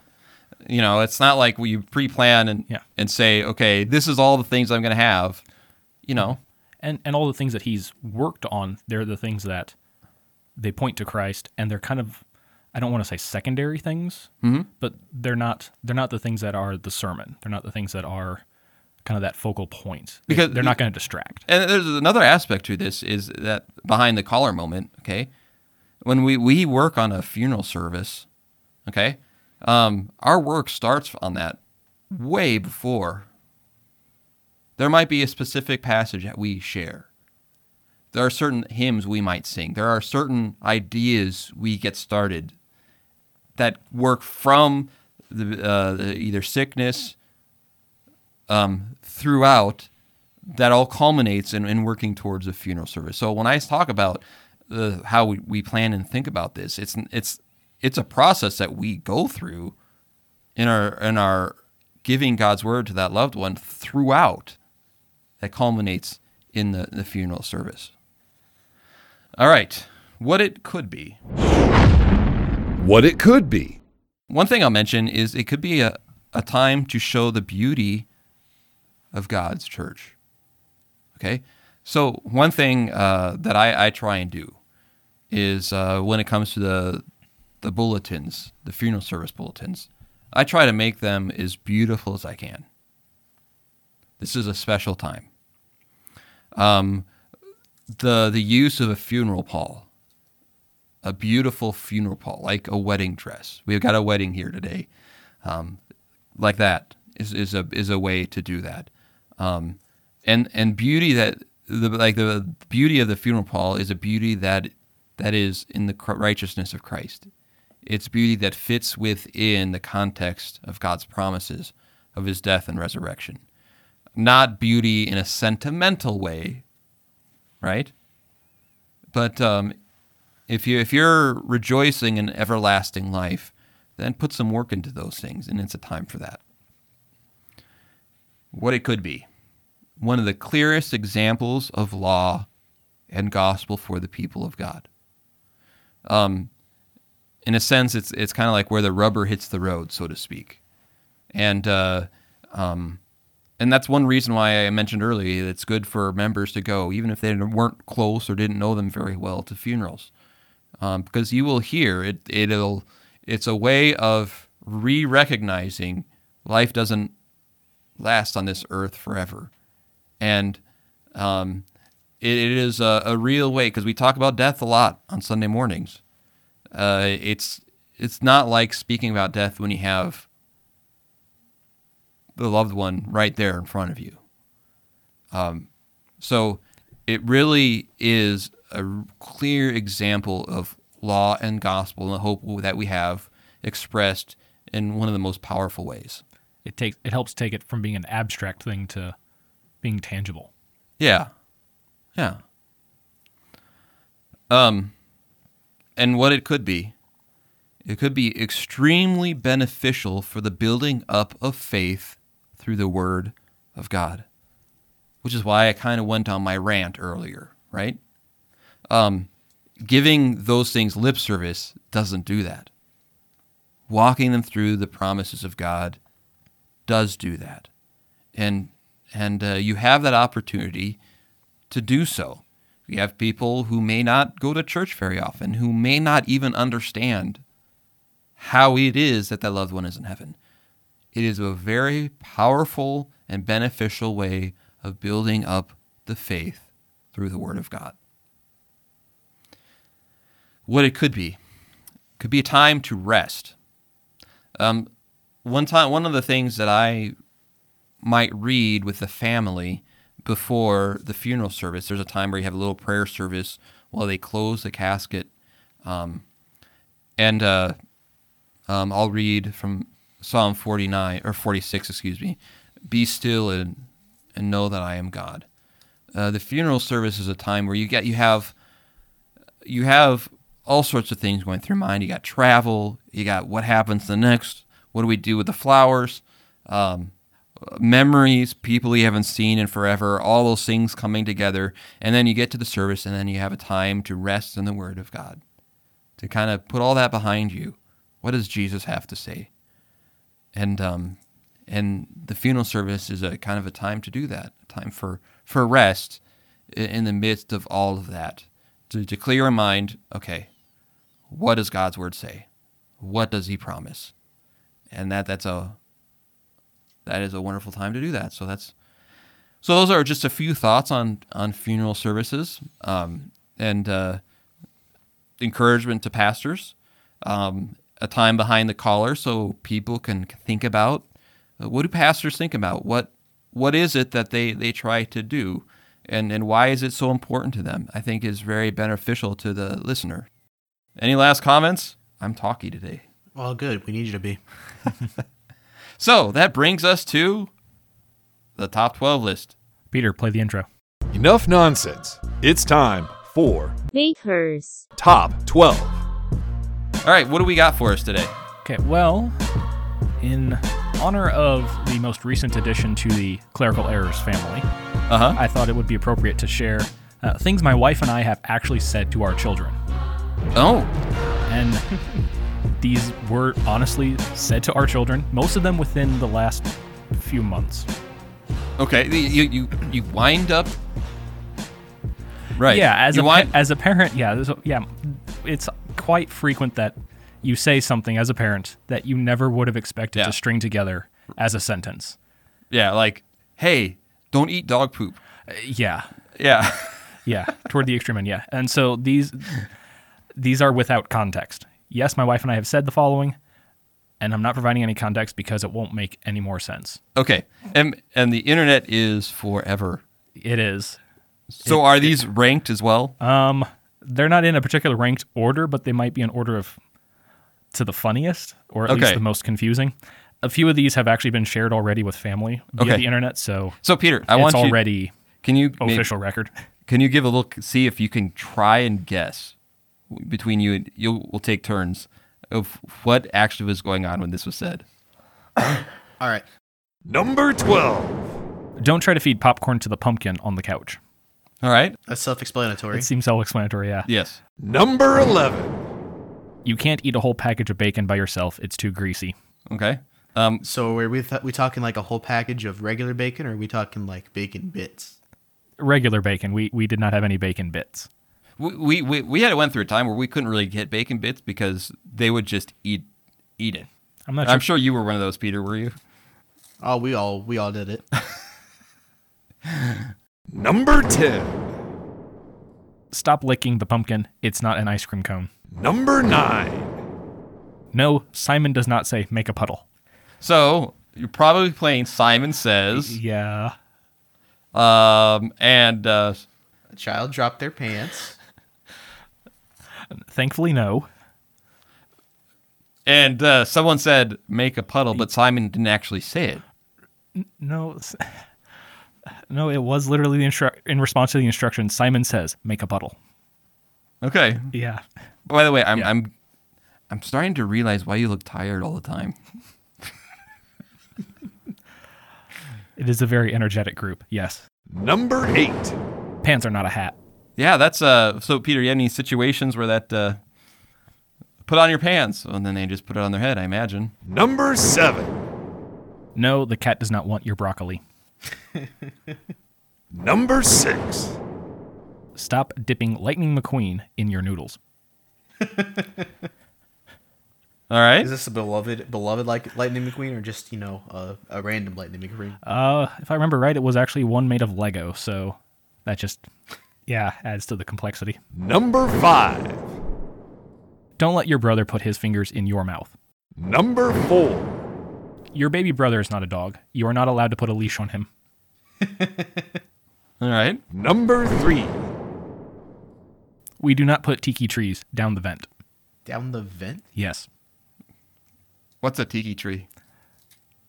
you know, it's not like we pre-plan and Yeah. and say, okay, this is all the things I'm going to have. You know, and and all the things that he's worked on they're the things that they point to christ and they're kind of i don't want to say secondary things Mhm. but they're not they're not the things that are the sermon they're not the things that are kind of that focal point Because- they're not going to distract And there's another aspect to this is that behind the collar moment, okay? When we, we work on a funeral service, okay, um, our work starts on that way before. There might be a specific passage that we share. There are certain hymns we might sing. There are certain ideas we get started that work from the, uh, the either sickness um, throughout that all culminates in, in working towards a funeral service. So when I talk about the, how we, we plan and think about this, it's it's it's a process that we go through in our in our giving God's word to that loved one throughout that culminates in the, the funeral service. All right, what it could be. What it could be. One thing I'll mention is it could be a, a time to show the beauty of God's church. Okay? So, one thing uh, that I, I try and do is uh, when it comes to the, the bulletins, the funeral service bulletins, I try to make them as beautiful as I can. This is a special time. Um, the, the use of a funeral pall a beautiful funeral pall, like a wedding dress. We've got a wedding here today, um, like that is, is a is a way to do that, um, and and beauty that the like the beauty of the funeral pall is a beauty that that is in the righteousness of Christ. It's beauty that fits within the context of God's promises of His death and resurrection, not beauty in a sentimental way, right? But um, if you if you're rejoicing in everlasting life, then put some work into those things, and it's a time for that. What it could be, one of the clearest examples of law and gospel for the people of God. Um, in a sense, it's it's kind of like where the rubber hits the road, so to speak, and uh, um, and that's one reason why I mentioned earlier it's good for members to go, even if they weren't close or didn't know them very well, to funerals um, because you will hear it. It'll. It's a way of re-recognizing life doesn't last on this earth forever, and um, it, it is a, a real way because we talk about death a lot on Sunday mornings. Uh, it's it's not like speaking about death when you have the loved one right there in front of you. Um, so it really is a clear example of law and gospel and the hope that we have expressed in one of the most powerful ways. It takes it helps take it from being an abstract thing to being tangible. Yeah. Yeah. Um and what it could be. It could be extremely beneficial for the building up of faith through the word of God. Which is why I kind of went on my rant earlier, right? Um giving those things lip service doesn't do that. Walking them through the promises of God does do that. And and uh, you have that opportunity to do so. We have people who may not go to church very often, who may not even understand how it is that that loved one is in heaven. It is a very powerful and beneficial way of building up the faith through the Word of God. What it could be could be a time to rest. Um, one time, one of the things that I might read with the family before the funeral service. There's a time where you have a little prayer service while they close the casket. Um, and uh, um, I'll read from Psalm 49 or 46, excuse me. Be still and, and know that I am God. Uh, the funeral service is a time where you get you have you have all sorts of things going through mind. You got travel. You got what happens the next. What do we do with the flowers? Um, memories, people you haven't seen in forever, all those things coming together. And then you get to the service, and then you have a time to rest in the Word of God, to kind of put all that behind you. What does Jesus have to say? And um, and the funeral service is a kind of a time to do that, a time for for rest in the midst of all of that, to, to clear your mind. Okay, what does God's word say? What does He promise? And that that's a that is a wonderful time to do that. So that's so those are just a few thoughts on on funeral services um, and uh, encouragement to pastors. Um, a time behind the collar so people can think about uh, what do pastors think about what what is it that they they try to do and and why is it so important to them i think is very beneficial to the listener any last comments i'm talky today Well, good. We need you to be. [LAUGHS] so that brings us to the top 12 list Peter, play the intro. Enough nonsense. It's time for Bakers. Top 12. all right what do we got for us today Okay, well, in honor of the most recent addition to the Clerical Errors family, uh-huh I thought it would be appropriate to share uh, things my wife and I have actually said to our children. oh And these were honestly said to our children, most of them within the last few months. okay you you you wind up right Yeah, as you a wind, as a parent, yeah, yeah, it's quite frequent that you say something as a parent that you never would have expected Yeah. to string together as a sentence. yeah like hey don't eat dog poop Uh, yeah, yeah yeah, toward the extreme end, yeah. And so these these are without context. Yes, my wife and I have said the following, and I'm not providing any context because it won't make any more sense. Okay, and and the internet is forever. It is. So are these ranked as well? Um, they're not in a particular ranked order, but they might be in order of to the funniest or at least the most confusing. A few of these have actually been shared already with family via Okay. the internet, so so Peter, I it's want you. already Can you official record. can you give a look? See if you can try and guess between you. and You will take turns of what actually was going on when this was said. [COUGHS] All right. Number 12. Don't try to feed popcorn to the pumpkin on the couch. All right. That's self-explanatory. It seems self-explanatory. Yeah. Yes. Number 11. You can't eat a whole package of bacon by yourself. It's too greasy. Okay. Um. So are we th- we talking like a whole package of regular bacon, or are we talking like bacon bits? Regular bacon. We we did not have any bacon bits. We, we we we had went through a time where we couldn't really get bacon bits because they would just eat eat it. I'm not sure. I'm sure you were one of those, Peter. Were you? Oh, we all we all did it. [LAUGHS] Number 10. Stop licking the pumpkin. It's not an ice cream cone. Number 9. No, Simon does not say make a puddle. So You're probably playing Simon Says. Yeah. Um, and uh, A child dropped their pants. Thankfully, no. and uh, someone said make a puddle, but Simon didn't actually say it. No. [LAUGHS] No, it was literally the instru- in response to the instructions. Simon says, "Make a puddle." Okay. Yeah. By the way, I'm Yeah. I'm I'm starting to realize why you look tired all the time. [LAUGHS] It is a very energetic group. Yes. Number eight. Pants are not a hat. Yeah, that's uh. So Peter, you had any situations where that uh, put on your pants, and then they just put it on their head? I imagine. Number seven. No, the cat does not want your broccoli. [LAUGHS] Number six. Stop dipping Lightning McQueen in your noodles. [LAUGHS] All right. Is this a beloved, beloved like Lightning McQueen, or just you know a, a random Lightning McQueen? Uh, if I remember right, it was actually one made of Lego, so that just, yeah, adds to the complexity. Number five. Don't let your brother put his fingers in your mouth. Number four. Your baby brother is not a dog. You are not allowed to put a leash on him. [LAUGHS] All right. Number three. We do not put tiki trees down the vent. Down the vent. Yes, What's a tiki tree?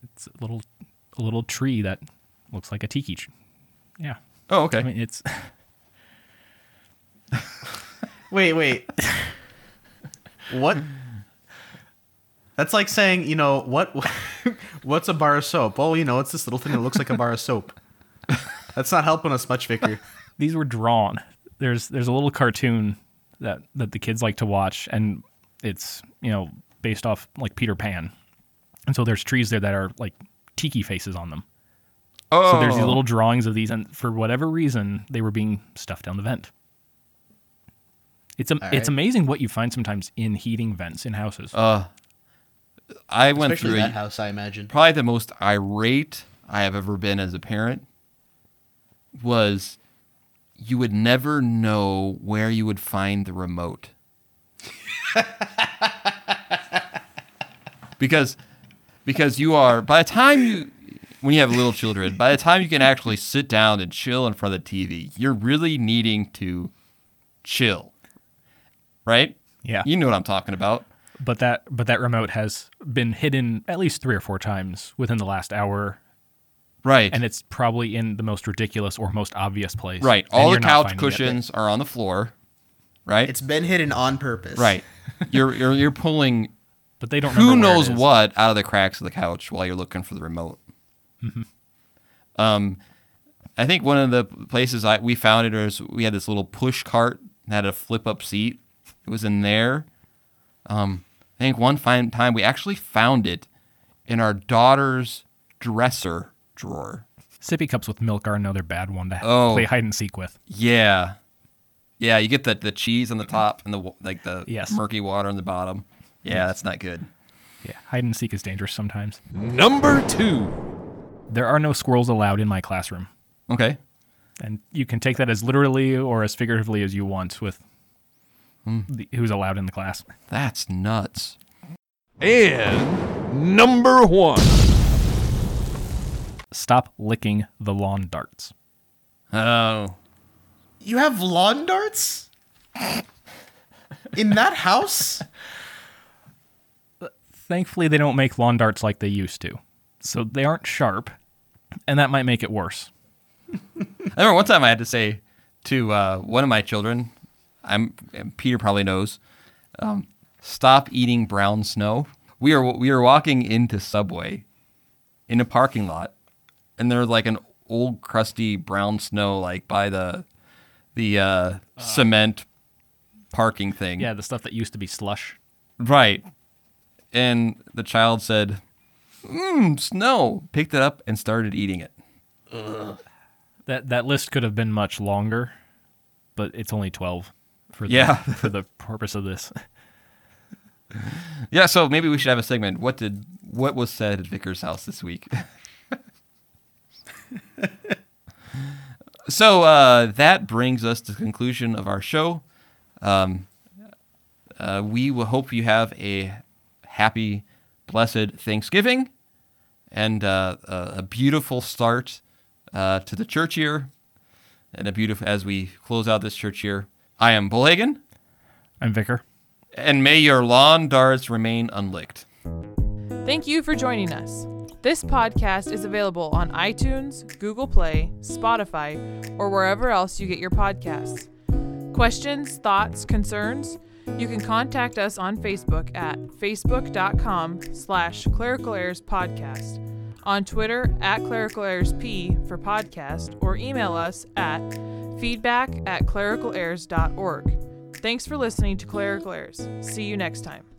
it's a little, a little tree that looks like a tiki tree. Yeah, Oh, okay. I mean it's [LAUGHS] Wait, wait. what? That's like saying, you know, what? [LAUGHS] What's a bar of soap? Well, you know, it's this little thing that looks like a bar of soap. That's not helping us much, Vicar. [LAUGHS] these were drawn. There's there's a little cartoon that that the kids like to watch, and it's you know based off like Peter Pan, and so there's trees there that are like tiki faces on them. oh, So there's these oh. little drawings of these, and for whatever reason, they were being stuffed down the vent. It's am- All it's amazing what you find sometimes in heating vents in houses. Uh, I went Especially through that a, house, I imagine. probably the most irate I have ever been as a parent was you would never know where you would find the remote. [LAUGHS] because because you are by the time you when you have little children, by the time you can actually sit down and chill in front of the TV, you're really needing to chill. Right? Yeah. You know what I'm talking about. but that but that remote has been hidden at least three or four times within the last hour, Right. and it's probably in the most ridiculous or most obvious place. Right. All the couch cushions are on the floor. Right. It's been hidden on purpose. right. [LAUGHS] You're you're you're pulling but they don't. who remember where it knows what out of the cracks of the couch while you're looking for the remote. Mm-hmm. Um, I think one of the places I we found it was we had this little push cart that had a flip up seat. It was in there. Um, I think one fine time we actually found it in our daughter's dresser drawer. Sippy cups with milk are another bad one to Oh. play hide and seek with. Yeah, yeah. You get the the cheese on the top and the like the Yes. murky water on the bottom. Yeah, that's not good. Yeah, hide and seek is dangerous sometimes. Number two. There are no squirrels allowed in my classroom, Okay. and you can take that as literally or as figuratively as you want with The, who's allowed in the class. That's nuts. And number one. Stop licking the lawn darts. Oh. You have lawn darts in that house. Thankfully, they don't make lawn darts like they used to, so they aren't sharp, and that might make it worse. I remember one time I had to say to uh, one of my children, I'm Peter probably knows, um, stop eating brown snow. We are we were walking into Subway in a parking lot, and there's like an old crusty brown snow like by the the uh, cement parking thing. Yeah, the stuff that used to be slush. Right. And the child said, Mmm, snow. Picked it up and started eating it. That that list could have been much longer, but it's only twelve for the, Yeah. [LAUGHS] for the purpose of this. [LAUGHS] Yeah, so maybe we should have a segment. What did what was said at Vicar's house this week? [LAUGHS] so uh, that brings us to the conclusion of our show. Um, uh, we will hope you have a happy, blessed Thanksgiving, and uh, a a beautiful start uh, to the church year, and a beautiful as we close out this church year. I am Bullhagen, I'm Vicar. and may your lawn darts remain unlicked. Thank you for joining us. This podcast is available on iTunes, Google Play, Spotify, or wherever else you get your podcasts. Questions, thoughts, concerns? You can contact us on Facebook at facebook.com slash clerical errors podcast, on Twitter at clerical errors p for podcast, or email us at feedback at clericalerrors.org. Thanks for listening to Clerical Errors. See you next time.